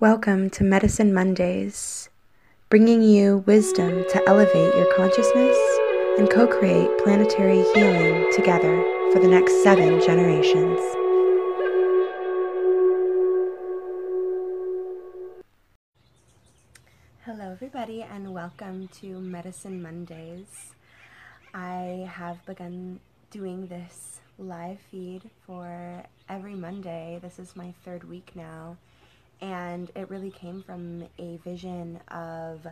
Welcome to Medicine Mondays, bringing you wisdom to elevate your consciousness and co create planetary healing together for the next seven generations. Hello, everybody, and welcome to Medicine Mondays. I have begun doing this live feed for every Monday. This is my third week now and it really came from a vision of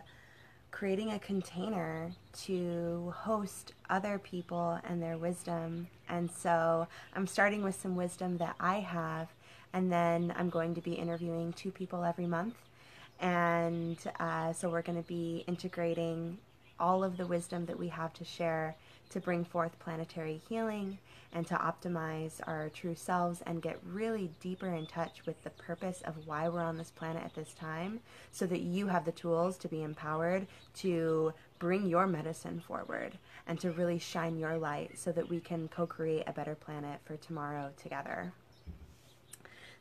creating a container to host other people and their wisdom. And so I'm starting with some wisdom that I have, and then I'm going to be interviewing two people every month. And uh, so we're going to be integrating all of the wisdom that we have to share to bring forth planetary healing and to optimize our true selves and get really deeper in touch with the purpose of why we're on this planet at this time so that you have the tools to be empowered to bring your medicine forward and to really shine your light so that we can co create a better planet for tomorrow together.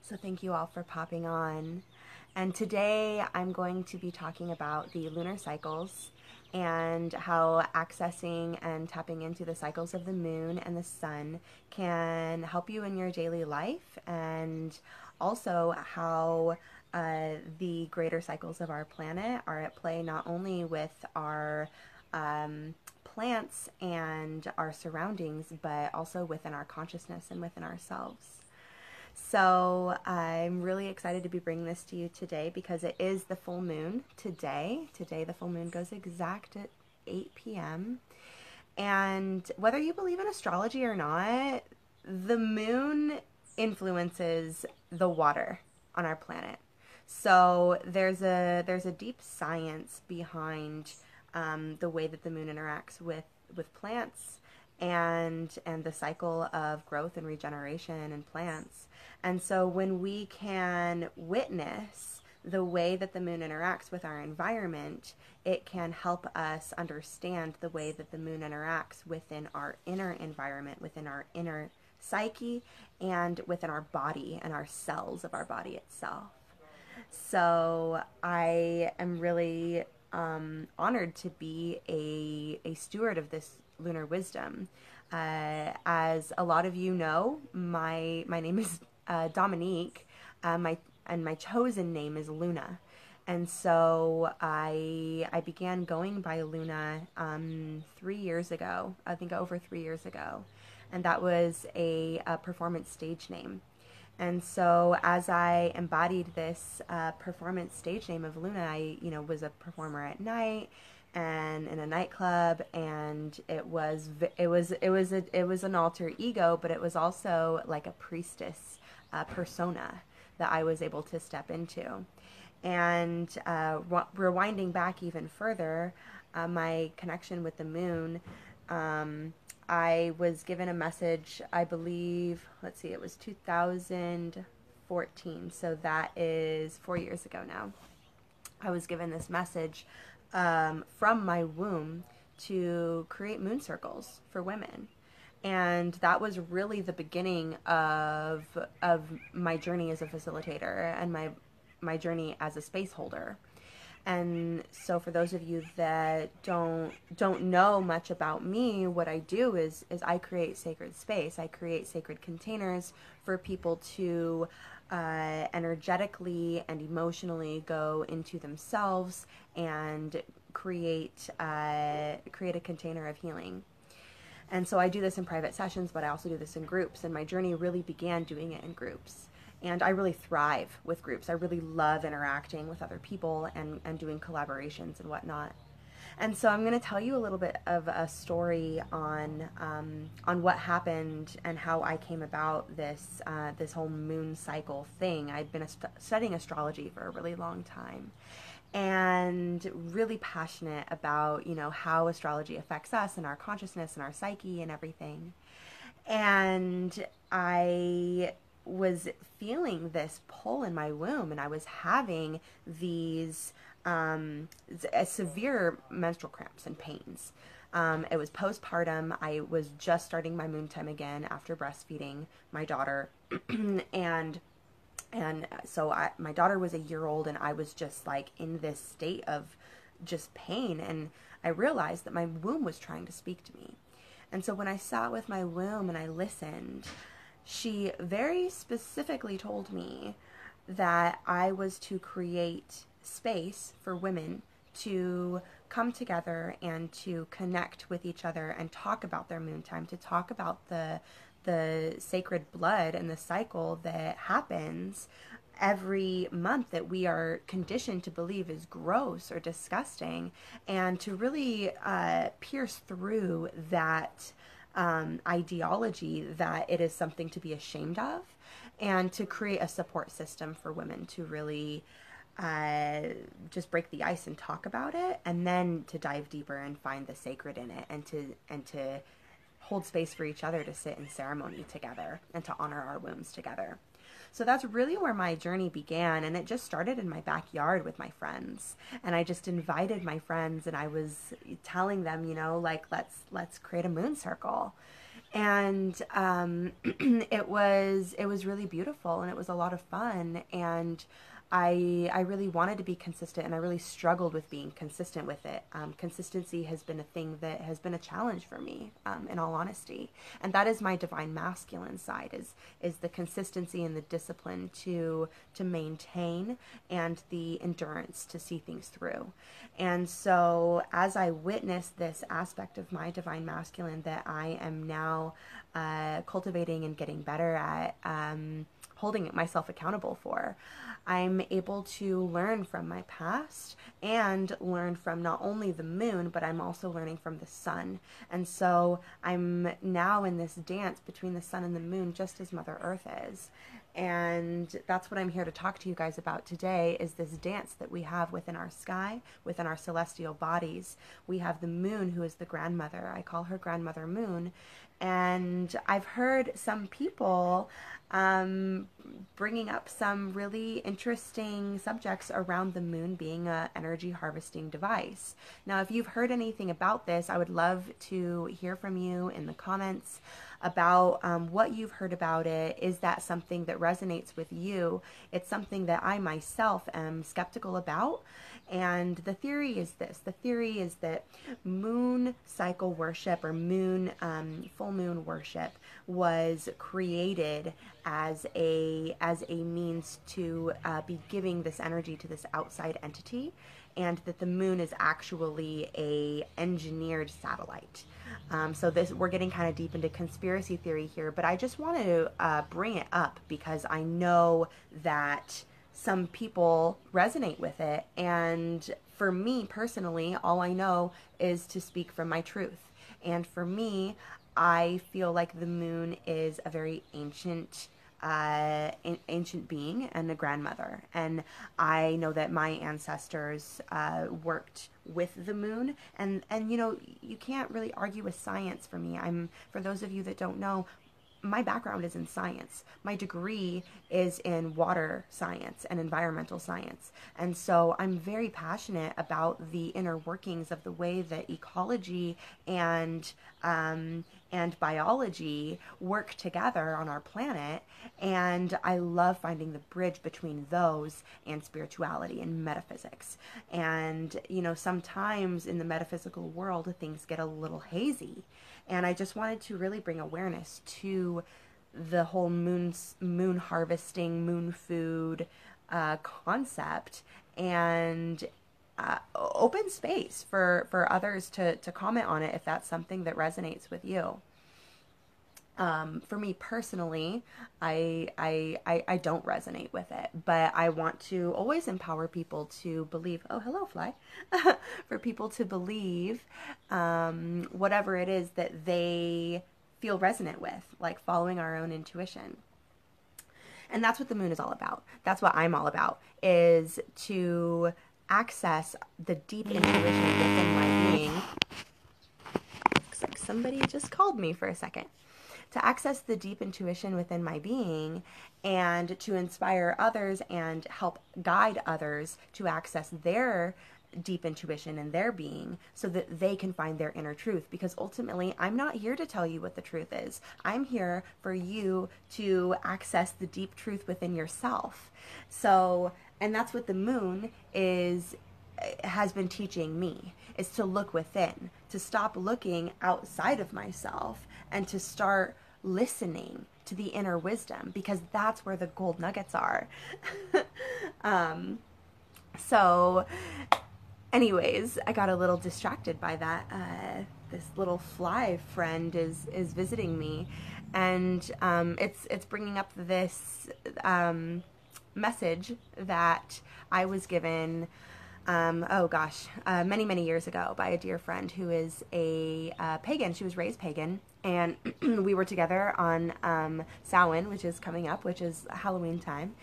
So, thank you all for popping on. And today I'm going to be talking about the lunar cycles and how accessing and tapping into the cycles of the moon and the sun can help you in your daily life, and also how uh, the greater cycles of our planet are at play not only with our um, plants and our surroundings, but also within our consciousness and within ourselves. So I'm really excited to be bringing this to you today because it is the full moon today. Today, the full moon goes exact at 8 p.m. And whether you believe in astrology or not, the moon influences the water on our planet. So there's a there's a deep science behind um, the way that the moon interacts with with plants and and the cycle of growth and regeneration in plants. And so when we can witness the way that the moon interacts with our environment, it can help us understand the way that the moon interacts within our inner environment, within our inner psyche, and within our body and our cells of our body itself. So I am really um, honored to be a, a steward of this lunar wisdom. Uh, as a lot of you know, my my name is uh, Dominique. Uh, my and my chosen name is Luna, and so I I began going by Luna um, three years ago. I think over three years ago, and that was a, a performance stage name. And so, as I embodied this uh, performance stage name of Luna, I, you know, was a performer at night and in a nightclub and it was it was it was a, it was an alter ego but it was also like a priestess uh, persona that I was able to step into. And uh, rewinding back even further uh, my connection with the moon um, I was given a message I believe let's see it was 2014 so that is 4 years ago now. I was given this message um, from my womb to create moon circles for women and that was really the beginning of of my journey as a facilitator and my my journey as a space holder and so for those of you that don't don't know much about me what i do is is i create sacred space i create sacred containers for people to uh, energetically and emotionally go into themselves and create uh, create a container of healing. And so I do this in private sessions, but I also do this in groups. And my journey really began doing it in groups. And I really thrive with groups. I really love interacting with other people and, and doing collaborations and whatnot. And so I'm going to tell you a little bit of a story on um, on what happened and how I came about this uh, this whole moon cycle thing. I'd been studying astrology for a really long time, and really passionate about you know how astrology affects us and our consciousness and our psyche and everything. And I was feeling this pull in my womb, and I was having these um, severe menstrual cramps and pains. Um, it was postpartum. I was just starting my moon time again after breastfeeding my daughter, and And uh, so I, my daughter was a year old, and I was just like in this state of just pain. And I realized that my womb was trying to speak to me. And so when I sat with my womb and I listened, she very specifically told me that I was to create space for women to come together and to connect with each other and talk about their moon time, to talk about the the sacred blood and the cycle that happens every month that we are conditioned to believe is gross or disgusting, and to really uh, pierce through that um, ideology that it is something to be ashamed of, and to create a support system for women to really. Uh, just break the ice and talk about it, and then to dive deeper and find the sacred in it, and to and to hold space for each other to sit in ceremony together and to honor our wombs together. So that's really where my journey began. And it just started in my backyard with my friends. And I just invited my friends and I was telling them, you know, like, let's, let's create a moon circle. And um, it was it was really beautiful and it was a lot of fun and I I really wanted to be consistent and I really struggled with being consistent with it. Um, consistency has been a thing that has been a challenge for me, um, in all honesty, and that is my divine masculine side is is the consistency and the discipline to to maintain and the endurance to see things through. And so, as I witnessed this aspect of my divine masculine that I am now uh, cultivating and getting better at. Um, holding myself accountable for. I'm able to learn from my past and learn from not only the moon, but I'm also learning from the sun. And so I'm now in this dance between the sun and the moon, just as Mother Earth is. And that's what I'm here to talk to you guys about today is this dance that we have within our sky, within our celestial bodies. We have the moon who is the grandmother. I call her grandmother moon. And I've heard some people um, bringing up some really interesting subjects around the moon being a energy harvesting device. Now, if you've heard anything about this, I would love to hear from you in the comments about um, what you've heard about it. Is that something that resonates with you? It's something that I myself am skeptical about. And the theory is this. The theory is that moon cycle worship or moon, um, full moon worship was created as a as a means to uh, be giving this energy to this outside entity and that the moon is actually a engineered satellite. Um, so this we're getting kind of deep into conspiracy theory here but i just wanted to uh, bring it up because i know that some people resonate with it and for me personally all i know is to speak from my truth and for me I feel like the moon is a very ancient uh, ancient being and a grandmother. And I know that my ancestors uh, worked with the moon. And, and, you know, you can't really argue with science for me. I'm, for those of you that don't know, my background is in science. My degree is in water science and environmental science. And so I'm very passionate about the inner workings of the way that ecology and um, and biology work together on our planet. And I love finding the bridge between those and spirituality and metaphysics. And, you know, sometimes in the metaphysical world, things get a little hazy. And I just wanted to really bring awareness to the whole moon, moon harvesting, moon food uh, concept and uh, open space for, for others to, to comment on it if that's something that resonates with you. Um, for me personally, I, I, I I don't resonate with it, but I want to always empower people to believe. Oh, hello, fly! for people to believe um, whatever it is that they feel resonant with, like following our own intuition. And that's what the moon is all about. That's what I'm all about. Is to access the deep intuition within my being. Looks like somebody just called me for a second. To access the deep intuition within my being and to inspire others and help guide others to access their deep intuition and their being so that they can find their inner truth because ultimately I'm not here to tell you what the truth is. I'm here for you to access the deep truth within yourself. So, and that's what the moon is has been teaching me is to look within, to stop looking outside of myself and to start listening to the inner wisdom because that's where the gold nuggets are. um, so anyways, I got a little distracted by that. Uh, this little fly friend is is visiting me, and um, it's it's bringing up this um, message that I was given. Um, oh gosh, uh, many many years ago by a dear friend who is a uh, pagan. She was raised pagan, and we were together on um, Samhain, which is coming up, which is Halloween time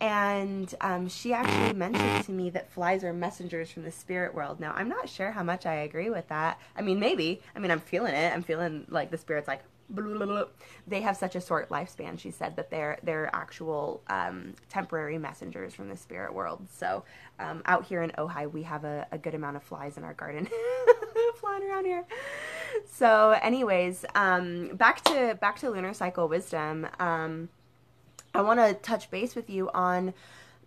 and um, she actually mentioned to me that flies are messengers from the spirit world. Now, I'm not sure how much I agree with that. I mean, maybe. I mean, I'm feeling it. I'm feeling like the spirit's like, they have such a short lifespan. She said that they're they're actual um, temporary messengers from the spirit world. So, um, out here in Ojai, we have a, a good amount of flies in our garden, flying around here. So, anyways, um, back to back to lunar cycle wisdom. Um, I want to touch base with you on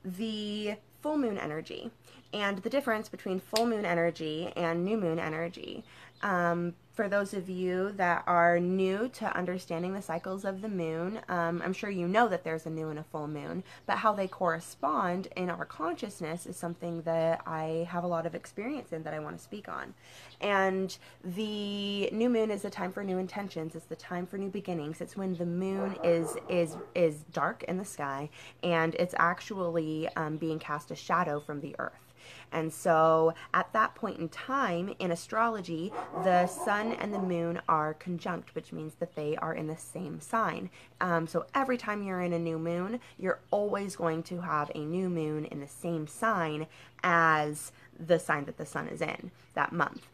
the full moon energy and the difference between full moon energy and new moon energy. Um, for those of you that are new to understanding the cycles of the moon, um, I'm sure you know that there's a new and a full moon, but how they correspond in our consciousness is something that I have a lot of experience in that I want to speak on. And the new moon is the time for new intentions. It's the time for new beginnings. It's when the moon is is is dark in the sky, and it's actually um, being cast a shadow from the earth. And so at that point in time in astrology, the sun and the moon are conjunct, which means that they are in the same sign. Um, so every time you're in a new moon, you're always going to have a new moon in the same sign as the sign that the sun is in that month.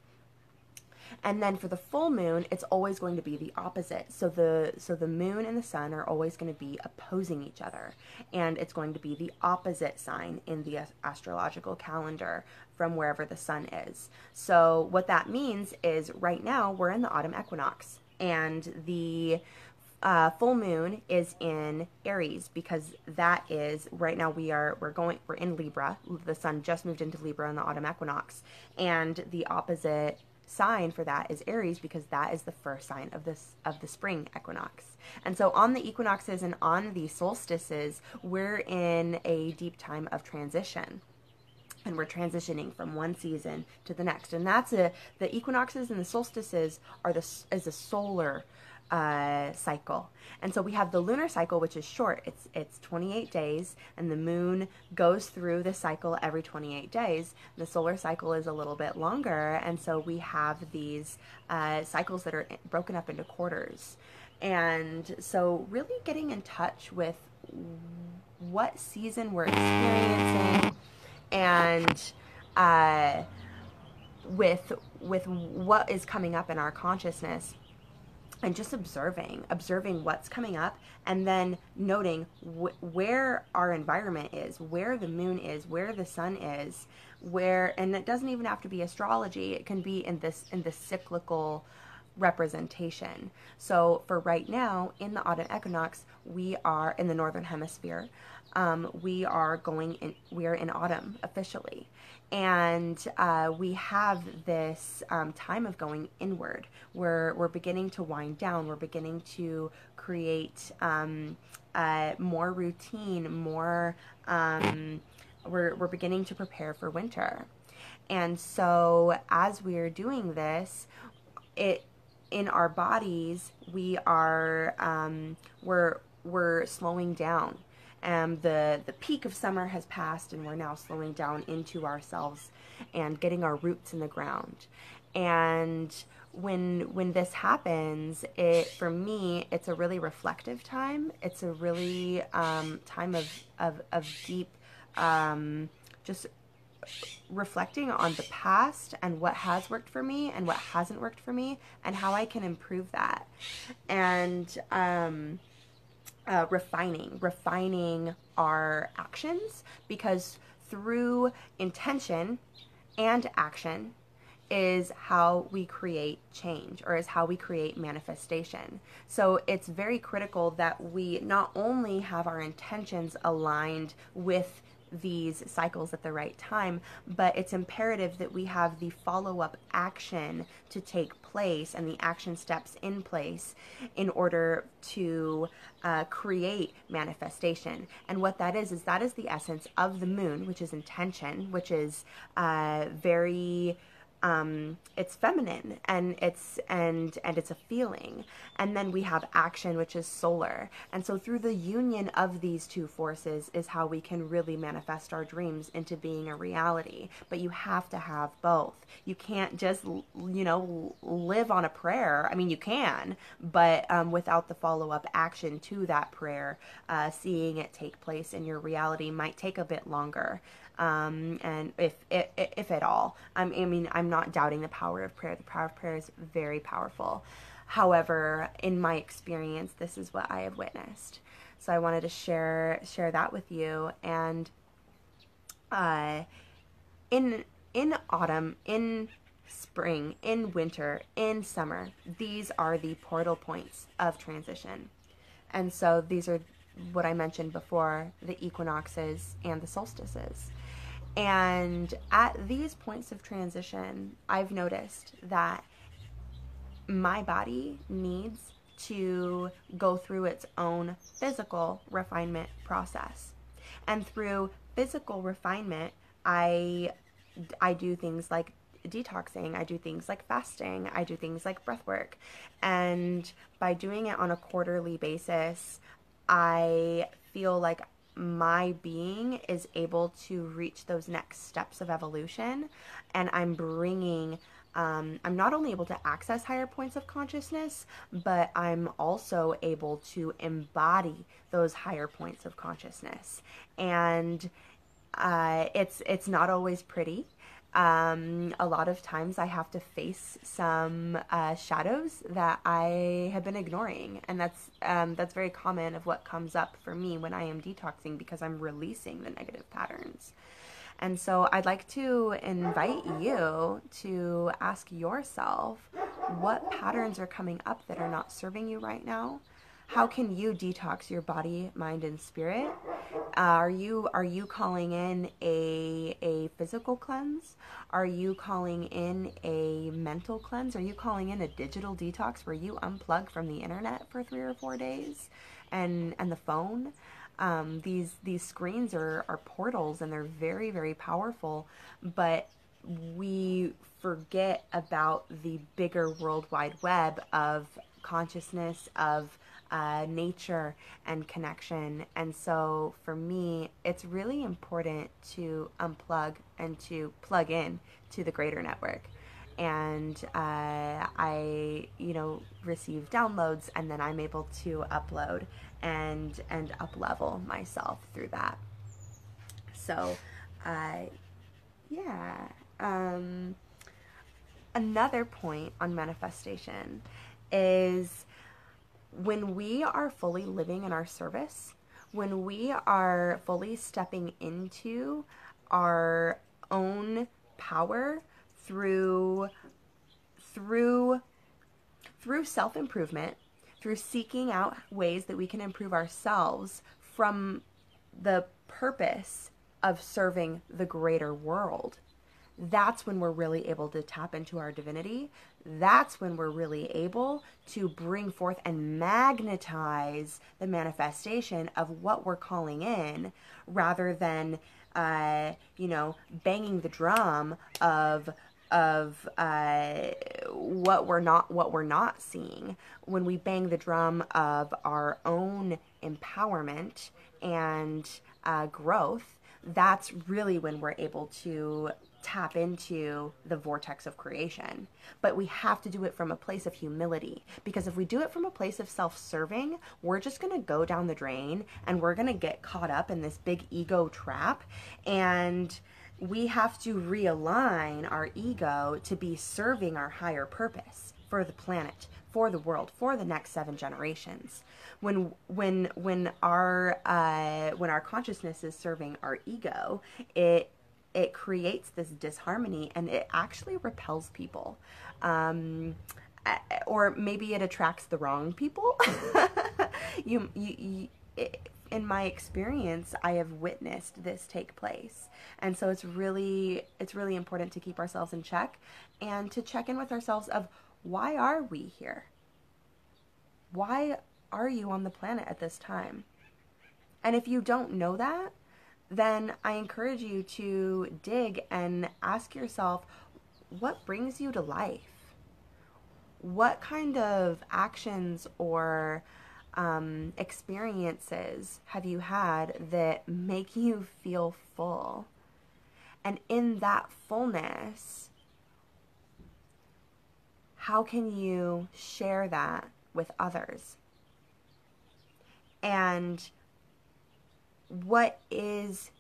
And then for the full moon, it's always going to be the opposite. So the so the moon and the sun are always going to be opposing each other, and it's going to be the opposite sign in the astrological calendar from wherever the sun is. So what that means is right now we're in the autumn equinox, and the uh, full moon is in Aries because that is right now we are we're going we're in Libra. The sun just moved into Libra in the autumn equinox, and the opposite sign for that is Aries because that is the first sign of this of the spring equinox. And so on the equinoxes and on the solstices, we're in a deep time of transition. And we're transitioning from one season to the next. And that's a the equinoxes and the solstices are the is a solar uh, cycle. And so we have the lunar cycle, which is short. It's it's 28 days, and the moon goes through the cycle every 28 days. The solar cycle is a little bit longer, and so we have these uh, cycles that are broken up into quarters. And so, really getting in touch with what season we're experiencing, and uh, with with what is coming up in our consciousness and just observing, observing what's coming up, and then noting wh- where our environment is, where the moon is, where the sun is, where, and it doesn't even have to be astrology. It can be in this in this cyclical representation. So for right now, in the autumn equinox, we are in the northern hemisphere. Um, we are going in. We are in autumn officially, and uh, we have this um, time of going inward. We're we're beginning to wind down. We're beginning to create um, uh, more routine, more. Um, we're we're beginning to prepare for winter, and so as we are doing this, it in our bodies we are um, we're we're slowing down. Um, the the peak of summer has passed and we're now slowing down into ourselves and getting our roots in the ground. And when when this happens it for me it's a really reflective time. It's a really um, time of of, of deep um, just reflecting on the past and what has worked for me and what hasn't worked for me and how I can improve that and um, uh, refining, refining our actions because through intention and action is how we create change or is how we create manifestation. So it's very critical that we not only have our intentions aligned with these cycles at the right time, but it's imperative that we have the follow up action to take place and the action steps in place in order to uh, create manifestation. And what that is, is that is the essence of the moon, which is intention, which is uh, very um, it's feminine and it's and and it's a feeling. And then we have action which is solar. And so through the union of these two forces is how we can really manifest our dreams into being a reality. But you have to have both. You can't just you know live on a prayer. I mean you can but um, without the follow-up action to that prayer uh, seeing it take place in your reality might take a bit longer um, and if, if, if at all. I mean, I'm not doubting the power of prayer. The power of prayer is very powerful. However, in my experience, this is what I have witnessed. So I wanted to share share that with you. And uh, in in autumn, in spring, in winter, in summer, these are the portal points of transition. And so these are what I mentioned before the equinoxes and the solstices. And at these points of transition, I've noticed that my body needs to go through its own physical refinement process. And through physical refinement, I I do things like detoxing, I do things like fasting, I do things like breath work. And by doing it on a quarterly basis, I feel like my being is able to reach those next steps of evolution. And i'm bringing um, i'm not only able to access higher points of consciousness but i'm also able to embody those higher points of consciousness. And uh, it's it's not always pretty um, a lot of times I have to face some uh, shadows that I have been ignoring, and that's um, that's very common of what comes up for me when I am detoxing because I'm releasing the negative patterns. And so I'd like to invite you to ask yourself what patterns are coming up that are not serving you right now how can you detox your body, mind, and spirit? Uh, are you are you calling in a a physical cleanse? Are you calling in a mental cleanse? Are you calling in a digital detox where you unplug from the internet for three or four days, and and the phone? Um, these these screens are are portals and they're very very powerful, but we forget about the bigger worldwide web of consciousness of uh, nature and connection. And so for me, it's really important to unplug and to plug in to the greater network. And uh, I, you know, receive downloads, and then I'm able to upload and and up level myself through that. So, uh, yeah. Um, another point on manifestation is when we are fully living in our service, when we are fully stepping into our own power through through through self-improvement, through seeking out ways that we can improve ourselves from the purpose of serving the greater world that's when we're really able to tap into our divinity. That's when we're really able to bring forth and magnetize the manifestation of what we're calling in rather than, uh, you know, banging the drum of of uh, what we're not what we're not seeing when we bang the drum of our own empowerment and uh, growth that's really when we're able to tap into the vortex of creation. But we have to do it from a place of humility because if we do it from a place of self serving, we're just going to go down the drain and we're going to get caught up in this big ego trap. And we have to realign our ego to be serving our higher purpose for the planet, for the world, for the next seven generations. When when when our uh, when our consciousness is serving our ego, it it creates this disharmony and it actually repels people. Um, or maybe it attracts the wrong people. you, you, you it, in my experience, I have witnessed this take place. And so it's really it's really important to keep ourselves in check and to check in with ourselves of why are we here? Why are you on the planet at this time? And if you don't know that, then I encourage you to dig and ask yourself what brings you to life? What kind of actions or um, experiences have you had that make you feel full? And in that fullness, how can you share that with others? And what is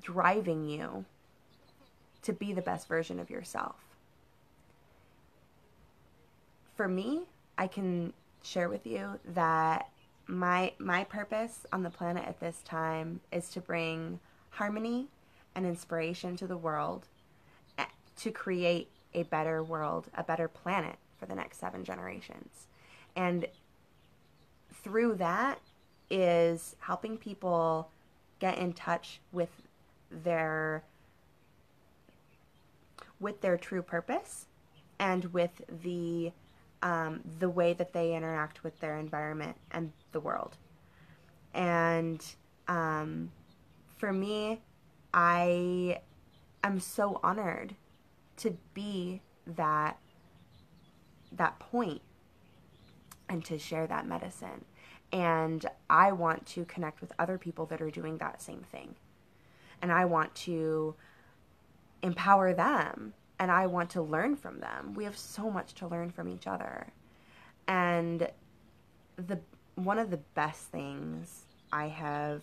driving you to be the best version of yourself? For me, I can share with you that my my purpose on the planet at this time is to bring harmony and inspiration to the world eh, to create a better world, a better planet for the next 7 generations. And through that is helping people get in touch with their with their true purpose and with the um, the way that they interact with their environment and the world. And um, for me, I am so honored to be that that point and to share that medicine. And I want to connect with other people that are doing that same thing. And I want to empower them and I want to learn from them. We have so much to learn from each other. And the one of the best things I have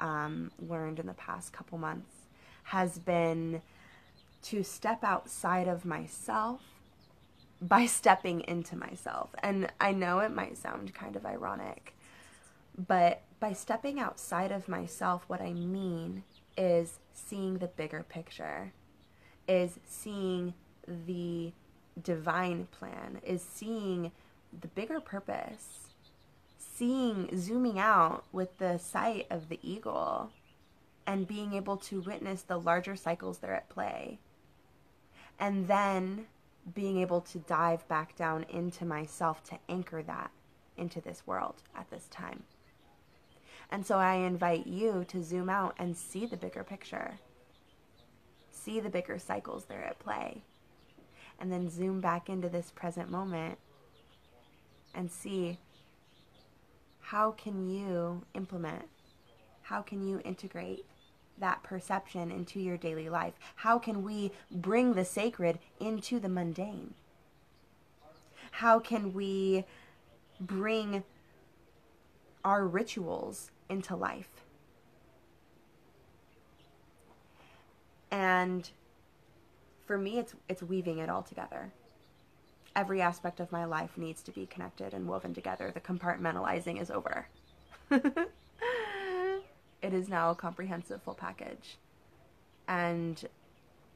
um, learned in the past couple months has been to step outside of myself by stepping into myself. And I know it might sound kind of ironic, but by stepping outside of myself, what I mean is seeing the bigger picture is seeing the divine plan, is seeing the bigger purpose, seeing, zooming out with the sight of the eagle, and being able to witness the larger cycles that are at play. And then being able to dive back down into myself to anchor that into this world at this time. And so I invite you to zoom out and see the bigger picture see the bigger cycles that are at play. And then zoom back into this present moment and see how can you implement, how can you integrate that perception into your daily life? How can we bring the sacred into the mundane? How can we bring our rituals into life? And for me, it's, it's weaving it all together. Every aspect of my life needs to be connected and woven together. The compartmentalizing is over. it is now a comprehensive full package. And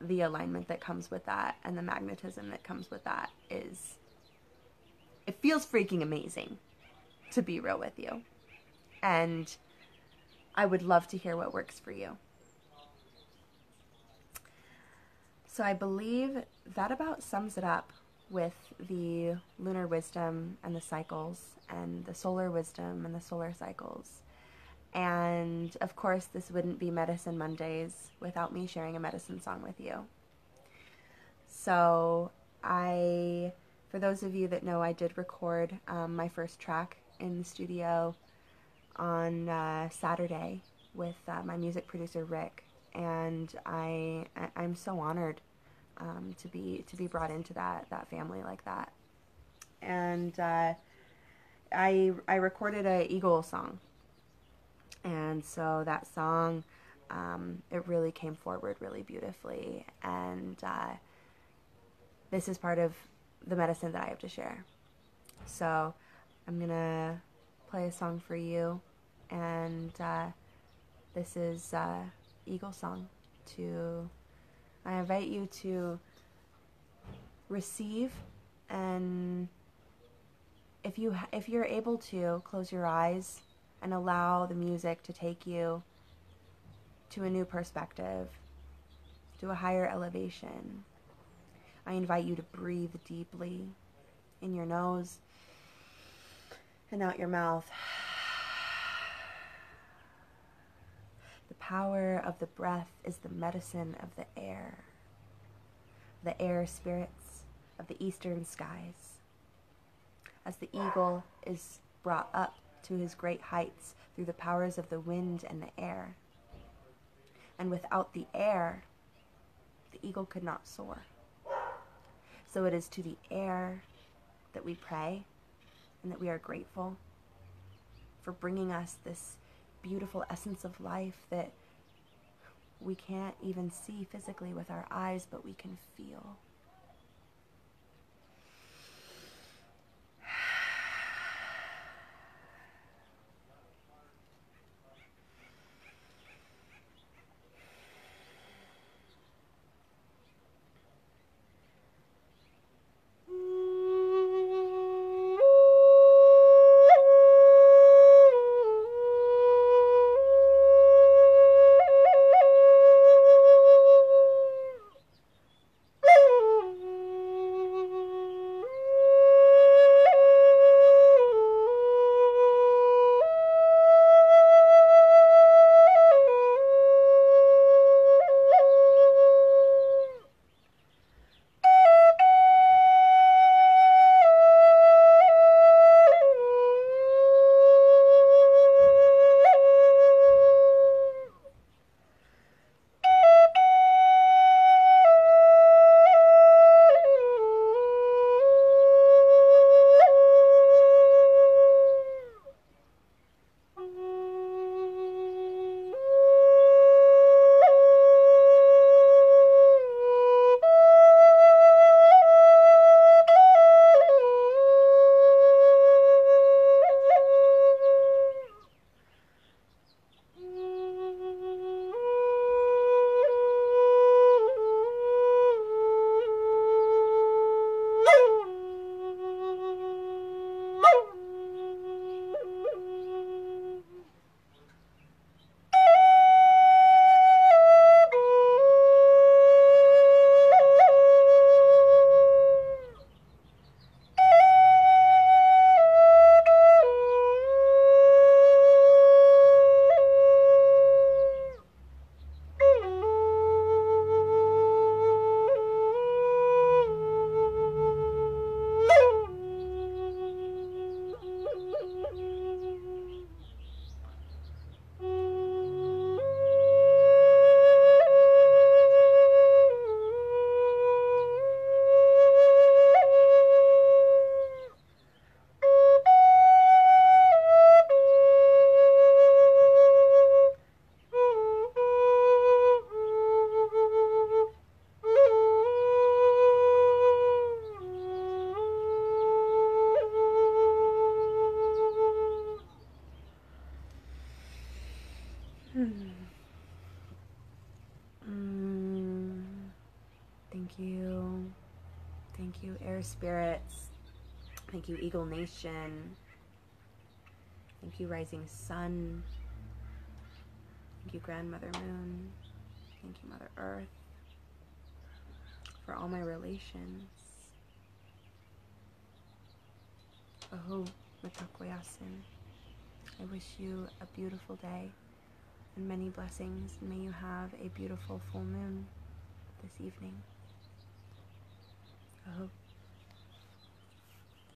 the alignment that comes with that and the magnetism that comes with that is it feels freaking amazing to be real with you. And I would love to hear what works for you. So I believe that about sums it up with the lunar wisdom and the cycles and the solar wisdom and the solar cycles. And of course, this wouldn't be Medicine Mondays without me sharing a medicine song with you. So, I, for those of you that know, I did record um, my first track in the studio on uh, Saturday with uh, my music producer Rick and I I'm so honored um, to be to be brought into that that family like that. And uh, I I recorded a Eagle song, and so that song um, it really came forward really beautifully, and uh, this is part of the medicine that I have to share. So I'm gonna play a song for you, and uh, this is uh, Eagle Song to I invite you to receive. And if you if you're able to close your eyes and allow the music to take you to a new perspective, to a higher elevation. I invite you to breathe deeply in your nose and out your mouth. The power of the breath is the medicine of the air, the air spirits of the eastern skies. As the eagle is brought up to his great heights through the powers of the wind and the air. And without the air, the eagle could not soar. So it is to the air that we pray and that we are grateful for bringing us this beautiful essence of life that we can't even see physically with our eyes, but we can feel. Spirits. Thank you, Eagle Nation. Thank you, Rising Sun. Thank you, Grandmother Moon. Thank you, Mother Earth. For all my relations. Ahu Matakwayasin. I wish you a beautiful day and many blessings. May you have a beautiful full moon this evening. Aho.